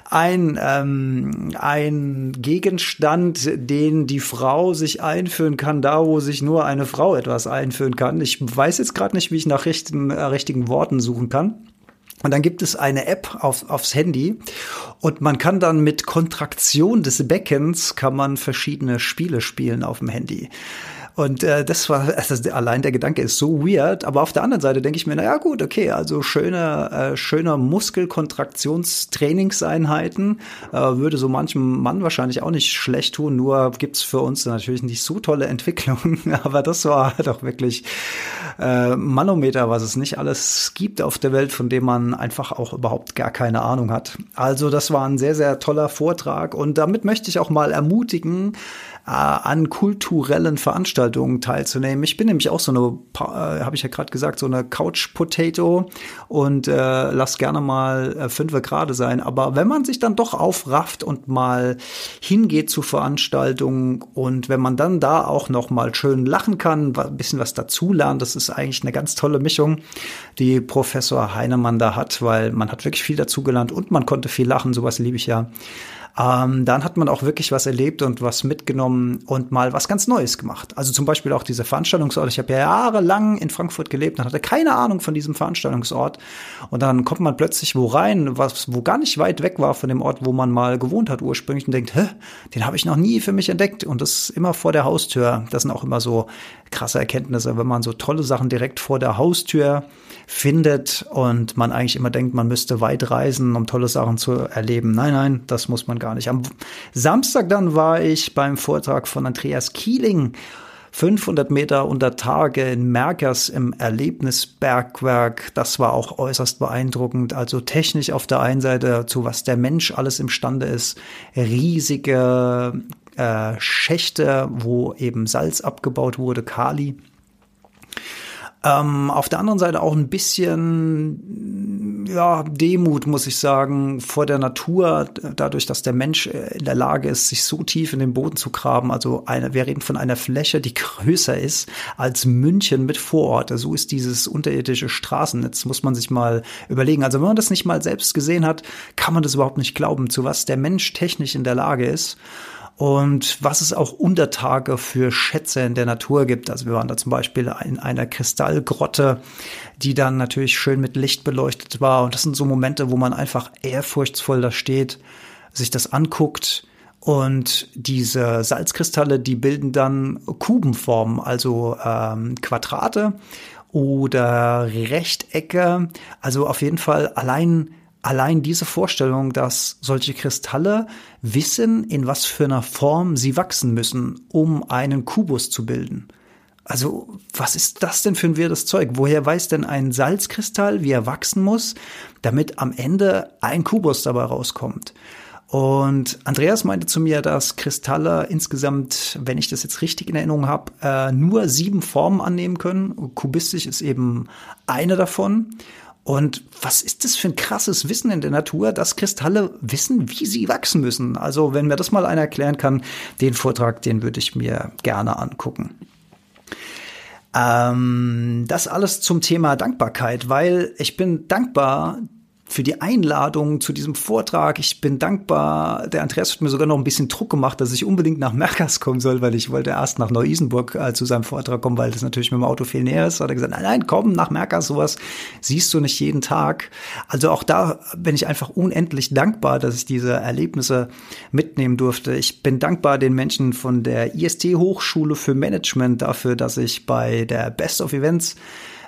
S1: ein, ähm, ein Gegenstand, den die Frau sich einführen kann, da wo sich nur eine Frau etwas einführen kann. Ich weiß jetzt gerade nicht, wie ich nach richtigen, äh, richtigen Worten suchen kann. Und dann gibt es eine App auf, aufs Handy und man kann dann mit Kontraktion des Beckens kann man verschiedene Spiele spielen auf dem Handy. Und äh, das war, also allein der Gedanke ist so weird, aber auf der anderen Seite denke ich mir, na ja gut, okay, also schöne, äh, schöner Muskelkontraktionstrainingseinheiten äh, würde so manchem Mann wahrscheinlich auch nicht schlecht tun, nur gibt's für uns natürlich nicht so tolle Entwicklungen, aber das war doch wirklich äh, Manometer, was es nicht alles gibt auf der Welt, von dem man einfach auch überhaupt gar keine Ahnung hat. Also das war ein sehr, sehr toller Vortrag und damit möchte ich auch mal ermutigen, äh, an kulturellen Veranstaltungen teilzunehmen. Ich bin nämlich auch so eine, äh, habe ich ja gerade gesagt, so eine Couch Potato und äh, lass gerne mal äh, fünfe gerade sein. Aber wenn man sich dann doch aufrafft und mal hingeht zu Veranstaltungen und wenn man dann da auch noch mal schön lachen kann, ein bisschen was dazulernt, das ist eigentlich eine ganz tolle Mischung, die Professor Heinemann da hat, weil man hat wirklich viel dazugelernt und man konnte viel lachen. Sowas liebe ich ja ähm, dann hat man auch wirklich was erlebt und was mitgenommen und mal was ganz Neues gemacht. Also zum Beispiel auch diese Veranstaltungsort. Ich habe ja jahrelang in Frankfurt gelebt und hatte keine Ahnung von diesem Veranstaltungsort. Und dann kommt man plötzlich wo rein, was wo gar nicht weit weg war von dem Ort, wo man mal gewohnt hat ursprünglich und denkt, hä, den habe ich noch nie für mich entdeckt. Und das ist immer vor der Haustür. Das sind auch immer so krasse Erkenntnisse, wenn man so tolle Sachen direkt vor der Haustür findet und man eigentlich immer denkt, man müsste weit reisen, um tolle Sachen zu erleben. Nein, nein, das muss man gar nicht. Am Samstag dann war ich beim Vortrag von Andreas Kieling 500 Meter unter Tage in Merkers im Erlebnisbergwerk. Das war auch äußerst beeindruckend. Also technisch auf der einen Seite, zu was der Mensch alles imstande ist. Riesige äh, Schächte, wo eben Salz abgebaut wurde, Kali. Ähm, auf der anderen Seite auch ein bisschen ja, Demut, muss ich sagen, vor der Natur, dadurch, dass der Mensch in der Lage ist, sich so tief in den Boden zu graben. Also eine, wir reden von einer Fläche, die größer ist als München mit Vororte. So ist dieses unterirdische Straßennetz, muss man sich mal überlegen. Also wenn man das nicht mal selbst gesehen hat, kann man das überhaupt nicht glauben, zu was der Mensch technisch in der Lage ist und was es auch Untertage für Schätze in der Natur gibt. Also wir waren da zum Beispiel in einer Kristallgrotte, die dann natürlich schön mit Licht beleuchtet war. Und das sind so Momente, wo man einfach ehrfurchtsvoll da steht, sich das anguckt. Und diese Salzkristalle, die bilden dann Kubenformen, also ähm, Quadrate oder Rechtecke. Also auf jeden Fall allein allein diese Vorstellung, dass solche Kristalle wissen, in was für einer Form sie wachsen müssen, um einen Kubus zu bilden. Also, was ist das denn für ein wirres Zeug? Woher weiß denn ein Salzkristall, wie er wachsen muss, damit am Ende ein Kubus dabei rauskommt? Und Andreas meinte zu mir, dass Kristalle insgesamt, wenn ich das jetzt richtig in Erinnerung habe, äh, nur sieben Formen annehmen können. Kubistisch ist eben eine davon. Und was ist das für ein krasses Wissen in der Natur, dass Kristalle wissen, wie sie wachsen müssen? Also, wenn mir das mal einer erklären kann, den Vortrag, den würde ich mir gerne angucken. Ähm, das alles zum Thema Dankbarkeit, weil ich bin dankbar, für die Einladung zu diesem Vortrag. Ich bin dankbar. Der Andreas hat mir sogar noch ein bisschen Druck gemacht, dass ich unbedingt nach Merkers kommen soll, weil ich wollte erst nach Neu-Isenburg äh, zu seinem Vortrag kommen, weil das natürlich mit dem Auto viel näher ist. Hat er gesagt, nein, nein, komm nach Merkers, sowas siehst du nicht jeden Tag. Also auch da bin ich einfach unendlich dankbar, dass ich diese Erlebnisse mitnehmen durfte. Ich bin dankbar den Menschen von der IST Hochschule für Management dafür, dass ich bei der Best of Events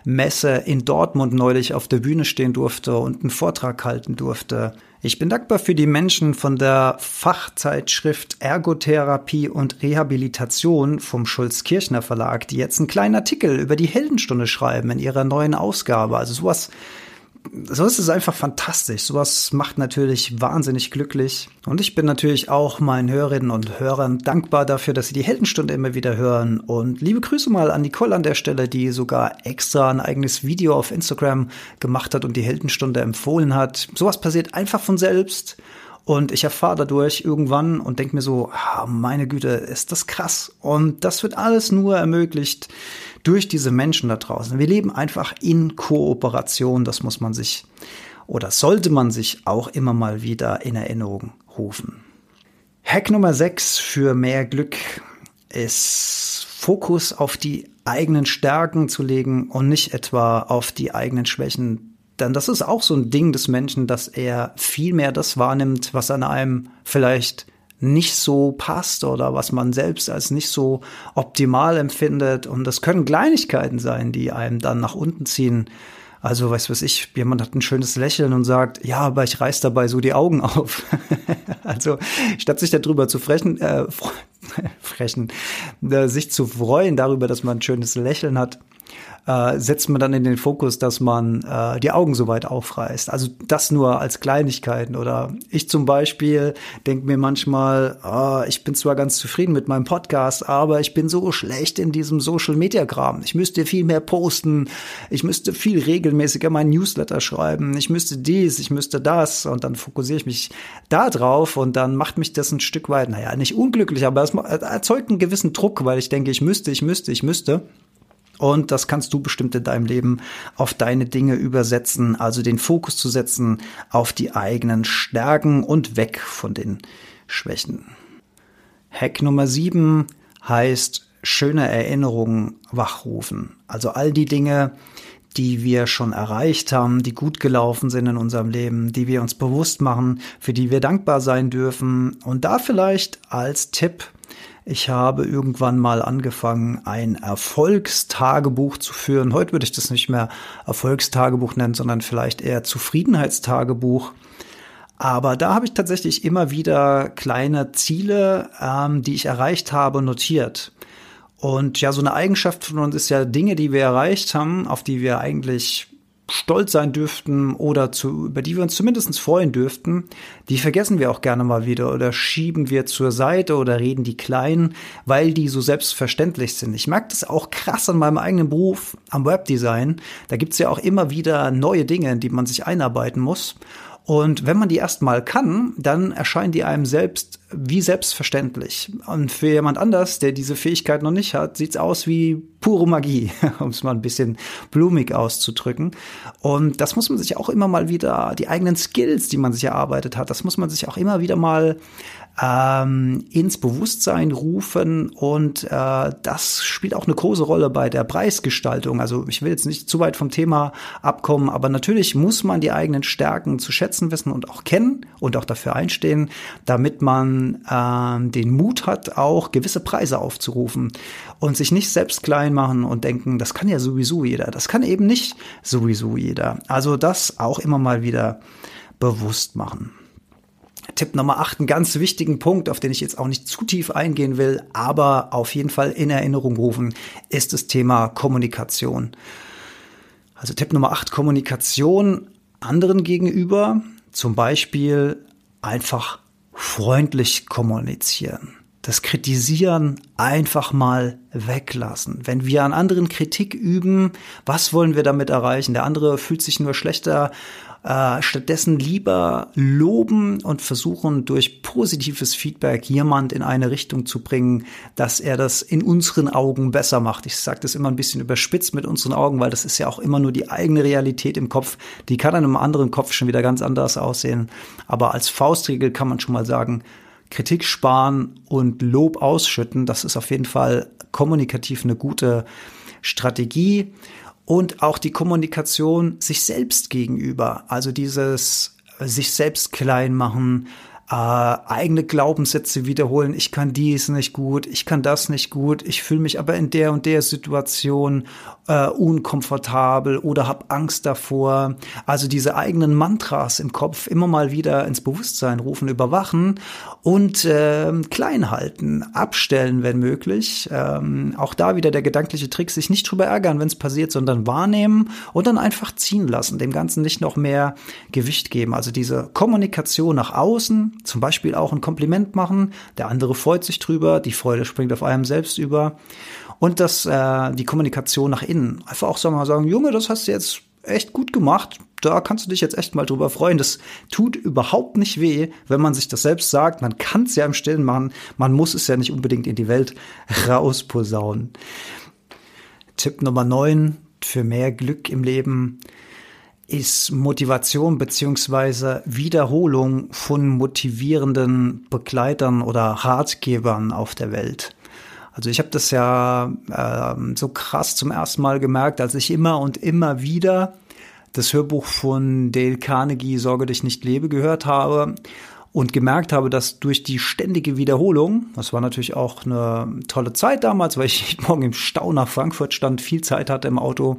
S1: Messe in Dortmund neulich auf der Bühne stehen durfte und einen Vortrag halten durfte. Ich bin dankbar für die Menschen von der Fachzeitschrift Ergotherapie und Rehabilitation vom Schulz-Kirchner Verlag, die jetzt einen kleinen Artikel über die Heldenstunde schreiben in ihrer neuen Ausgabe. Also sowas so ist es einfach fantastisch. Sowas macht natürlich wahnsinnig glücklich. Und ich bin natürlich auch meinen Hörerinnen und Hörern dankbar dafür, dass sie die Heldenstunde immer wieder hören. Und liebe Grüße mal an Nicole an der Stelle, die sogar extra ein eigenes Video auf Instagram gemacht hat und die Heldenstunde empfohlen hat. Sowas passiert einfach von selbst. Und ich erfahre dadurch irgendwann und denke mir so, ah, meine Güte, ist das krass. Und das wird alles nur ermöglicht durch diese Menschen da draußen. Wir leben einfach in Kooperation, das muss man sich oder sollte man sich auch immer mal wieder in Erinnerung rufen. Hack Nummer 6 für mehr Glück ist Fokus auf die eigenen Stärken zu legen und nicht etwa auf die eigenen Schwächen. Denn das ist auch so ein Ding des Menschen, dass er viel mehr das wahrnimmt, was an einem vielleicht nicht so passt oder was man selbst als nicht so optimal empfindet. Und das können Kleinigkeiten sein, die einem dann nach unten ziehen. Also, weiß was ich, jemand hat ein schönes Lächeln und sagt, ja, aber ich reiß dabei so die Augen auf. also, statt sich darüber zu frechen, äh, frechen, äh, sich zu freuen darüber, dass man ein schönes Lächeln hat, äh, setzt man dann in den Fokus, dass man äh, die Augen so weit aufreißt. Also das nur als Kleinigkeiten. Oder ich zum Beispiel denke mir manchmal, oh, ich bin zwar ganz zufrieden mit meinem Podcast, aber ich bin so schlecht in diesem Social Media Kram. Ich müsste viel mehr posten. Ich müsste viel regelmäßiger meinen Newsletter schreiben. Ich müsste dies, ich müsste das. Und dann fokussiere ich mich da drauf und dann macht mich das ein Stück weit, naja, nicht unglücklich, aber es erzeugt einen gewissen Druck, weil ich denke, ich müsste, ich müsste, ich müsste. Und das kannst du bestimmt in deinem Leben auf deine Dinge übersetzen, also den Fokus zu setzen auf die eigenen Stärken und weg von den Schwächen. Hack Nummer sieben heißt schöne Erinnerungen wachrufen. Also all die Dinge, die wir schon erreicht haben, die gut gelaufen sind in unserem Leben, die wir uns bewusst machen, für die wir dankbar sein dürfen. Und da vielleicht als Tipp, ich habe irgendwann mal angefangen, ein Erfolgstagebuch zu führen. Heute würde ich das nicht mehr Erfolgstagebuch nennen, sondern vielleicht eher Zufriedenheitstagebuch. Aber da habe ich tatsächlich immer wieder kleine Ziele, ähm, die ich erreicht habe, notiert. Und ja, so eine Eigenschaft von uns ist ja Dinge, die wir erreicht haben, auf die wir eigentlich stolz sein dürften oder zu, über die wir uns zumindest freuen dürften, die vergessen wir auch gerne mal wieder oder schieben wir zur Seite oder reden die klein, weil die so selbstverständlich sind. Ich merke das auch krass an meinem eigenen Beruf am Webdesign. Da gibt's ja auch immer wieder neue Dinge, in die man sich einarbeiten muss. Und wenn man die erstmal kann, dann erscheinen die einem selbst wie selbstverständlich. Und für jemand anders, der diese Fähigkeit noch nicht hat, sieht's aus wie pure Magie, um es mal ein bisschen blumig auszudrücken. Und das muss man sich auch immer mal wieder, die eigenen Skills, die man sich erarbeitet hat, das muss man sich auch immer wieder mal ähm, ins Bewusstsein rufen und äh, das spielt auch eine große Rolle bei der Preisgestaltung. Also ich will jetzt nicht zu weit vom Thema abkommen, aber natürlich muss man die eigenen Stärken zu schätzen wissen und auch kennen und auch dafür einstehen, damit man äh, den Mut hat, auch gewisse Preise aufzurufen und sich nicht selbst klein machen und denken, das kann ja sowieso jeder. Das kann eben nicht sowieso jeder. Also das auch immer mal wieder bewusst machen. Tipp Nummer 8, einen ganz wichtigen Punkt, auf den ich jetzt auch nicht zu tief eingehen will, aber auf jeden Fall in Erinnerung rufen, ist das Thema Kommunikation. Also Tipp Nummer 8, Kommunikation anderen gegenüber, zum Beispiel einfach freundlich kommunizieren. Das Kritisieren einfach mal weglassen. Wenn wir an anderen Kritik üben, was wollen wir damit erreichen? Der andere fühlt sich nur schlechter äh, stattdessen lieber loben und versuchen durch positives Feedback jemand in eine Richtung zu bringen, dass er das in unseren Augen besser macht. Ich sage das immer ein bisschen überspitzt mit unseren Augen, weil das ist ja auch immer nur die eigene Realität im Kopf. Die kann an einem anderen Kopf schon wieder ganz anders aussehen. Aber als Faustregel kann man schon mal sagen, Kritik sparen und Lob ausschütten, das ist auf jeden Fall kommunikativ eine gute Strategie und auch die Kommunikation sich selbst gegenüber, also dieses sich selbst klein machen, äh, eigene Glaubenssätze wiederholen. Ich kann dies nicht gut, ich kann das nicht gut, ich fühle mich aber in der und der Situation äh, unkomfortabel oder habe Angst davor. Also diese eigenen Mantras im Kopf immer mal wieder ins Bewusstsein rufen, überwachen und äh, klein halten, abstellen, wenn möglich. Ähm, auch da wieder der gedankliche Trick, sich nicht drüber ärgern, wenn es passiert, sondern wahrnehmen und dann einfach ziehen lassen, dem Ganzen nicht noch mehr Gewicht geben. Also diese Kommunikation nach außen, zum Beispiel auch ein Kompliment machen, der andere freut sich drüber, die Freude springt auf einem selbst über. Und das, äh, die Kommunikation nach innen. Einfach auch sagen, mal sagen, Junge, das hast du jetzt echt gut gemacht. Da kannst du dich jetzt echt mal drüber freuen. Das tut überhaupt nicht weh, wenn man sich das selbst sagt. Man kann es ja im Stillen machen. Man muss es ja nicht unbedingt in die Welt rausposaunen. Tipp Nummer 9 für mehr Glück im Leben ist Motivation beziehungsweise Wiederholung von motivierenden Begleitern oder Ratgebern auf der Welt. Also ich habe das ja äh, so krass zum ersten Mal gemerkt, als ich immer und immer wieder das Hörbuch von Dale Carnegie Sorge dich nicht lebe gehört habe und gemerkt habe, dass durch die ständige Wiederholung, das war natürlich auch eine tolle Zeit damals, weil ich morgen im Stau nach Frankfurt stand, viel Zeit hatte im Auto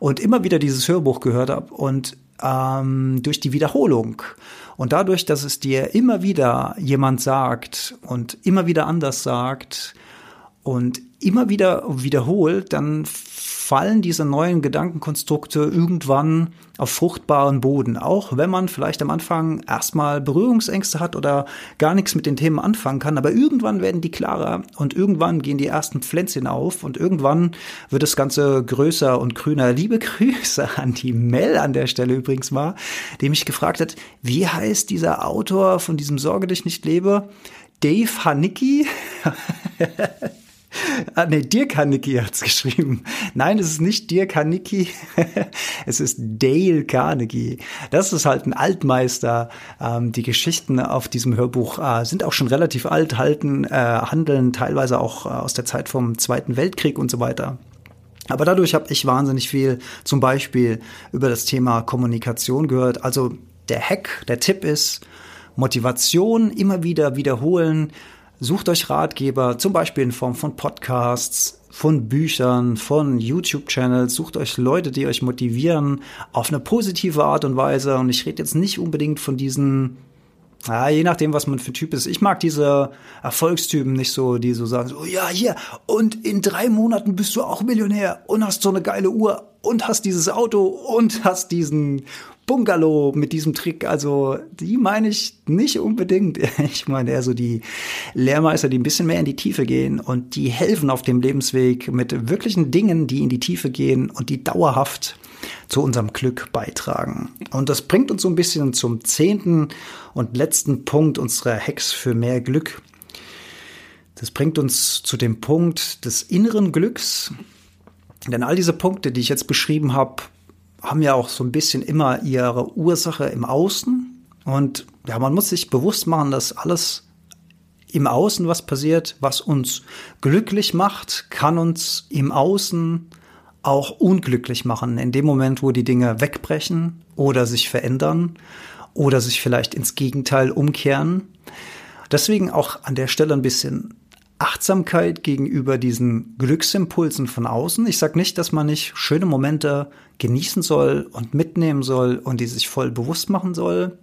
S1: und immer wieder dieses Hörbuch gehört habe und ähm, durch die Wiederholung und dadurch, dass es dir immer wieder jemand sagt und immer wieder anders sagt, und immer wieder wiederholt, dann fallen diese neuen Gedankenkonstrukte irgendwann auf fruchtbaren Boden. Auch wenn man vielleicht am Anfang erstmal Berührungsängste hat oder gar nichts mit den Themen anfangen kann. Aber irgendwann werden die klarer und irgendwann gehen die ersten Pflänzchen auf und irgendwann wird das Ganze größer und grüner. Liebe Grüße an die Mel an der Stelle übrigens mal, die mich gefragt hat, wie heißt dieser Autor von diesem Sorge dich nicht lebe? Dave Hanicki? Ah, nee, Dirk Hanicki hat's geschrieben. Nein, es ist nicht Dirk Hanicki, es ist Dale Carnegie. Das ist halt ein Altmeister. Ähm, die Geschichten auf diesem Hörbuch äh, sind auch schon relativ alt, halten, äh, handeln teilweise auch äh, aus der Zeit vom Zweiten Weltkrieg und so weiter. Aber dadurch habe ich wahnsinnig viel zum Beispiel über das Thema Kommunikation gehört. Also der Hack, der Tipp ist, Motivation immer wieder wiederholen, Sucht euch Ratgeber, zum Beispiel in Form von Podcasts, von Büchern, von YouTube-Channels. Sucht euch Leute, die euch motivieren auf eine positive Art und Weise. Und ich rede jetzt nicht unbedingt von diesen ja, je nachdem, was man für Typ ist. Ich mag diese Erfolgstypen nicht so, die so sagen, so, ja, hier, und in drei Monaten bist du auch Millionär und hast so eine geile Uhr und hast dieses Auto und hast diesen Bungalow mit diesem Trick. Also die meine ich nicht unbedingt. Ich meine eher so die Lehrmeister, die ein bisschen mehr in die Tiefe gehen und die helfen auf dem Lebensweg mit wirklichen Dingen, die in die Tiefe gehen und die dauerhaft zu unserem Glück beitragen. Und das bringt uns so ein bisschen zum zehnten und letzten Punkt unserer Hacks für mehr Glück. Das bringt uns zu dem Punkt des inneren Glücks. Denn all diese Punkte, die ich jetzt beschrieben habe, haben ja auch so ein bisschen immer ihre Ursache im Außen. Und ja, man muss sich bewusst machen, dass alles im Außen, was passiert, was uns glücklich macht, kann uns im Außen auch unglücklich machen. In dem Moment, wo die Dinge wegbrechen oder sich verändern oder sich vielleicht ins Gegenteil umkehren. Deswegen auch an der Stelle ein bisschen Achtsamkeit gegenüber diesen Glücksimpulsen von außen. Ich sage nicht, dass man nicht schöne Momente genießen soll und mitnehmen soll und die sich voll bewusst machen soll,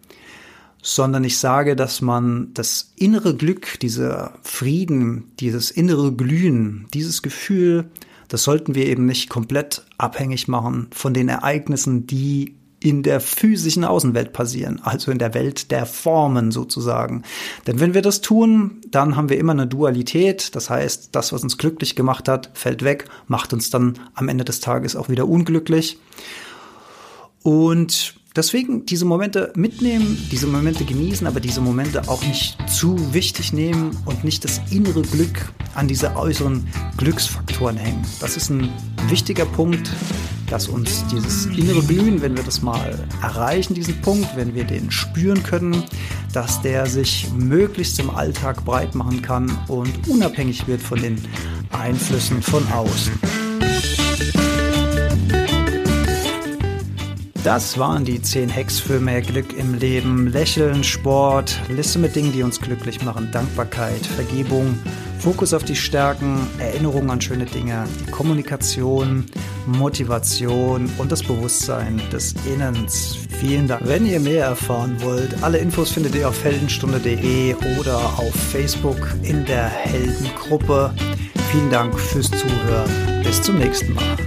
S1: sondern ich sage, dass man das innere Glück, dieser Frieden, dieses innere Glühen, dieses Gefühl, das sollten wir eben nicht komplett abhängig machen von den Ereignissen, die in der physischen Außenwelt passieren, also in der Welt der Formen sozusagen. Denn wenn wir das tun, dann haben wir immer eine Dualität. Das heißt, das, was uns glücklich gemacht hat, fällt weg, macht uns dann am Ende des Tages auch wieder unglücklich. Und deswegen diese Momente mitnehmen, diese Momente genießen, aber diese Momente auch nicht zu wichtig nehmen und nicht das innere Glück an diese äußeren Glücksfaktoren hängen. Das ist ein wichtiger Punkt, dass uns dieses innere Glühen, wenn wir das mal erreichen, diesen Punkt, wenn wir den spüren können, dass der sich möglichst im Alltag breit machen kann und unabhängig wird von den Einflüssen von außen. Das waren die 10 Hacks für mehr Glück im Leben. Lächeln, Sport, Liste mit Dingen, die uns glücklich machen, Dankbarkeit, Vergebung, Fokus auf die Stärken, Erinnerung an schöne Dinge, die Kommunikation, Motivation und das Bewusstsein des Innens. Vielen Dank. Wenn ihr mehr erfahren wollt, alle Infos findet ihr auf heldenstunde.de oder auf Facebook in der Heldengruppe. Vielen Dank fürs Zuhören. Bis zum nächsten Mal.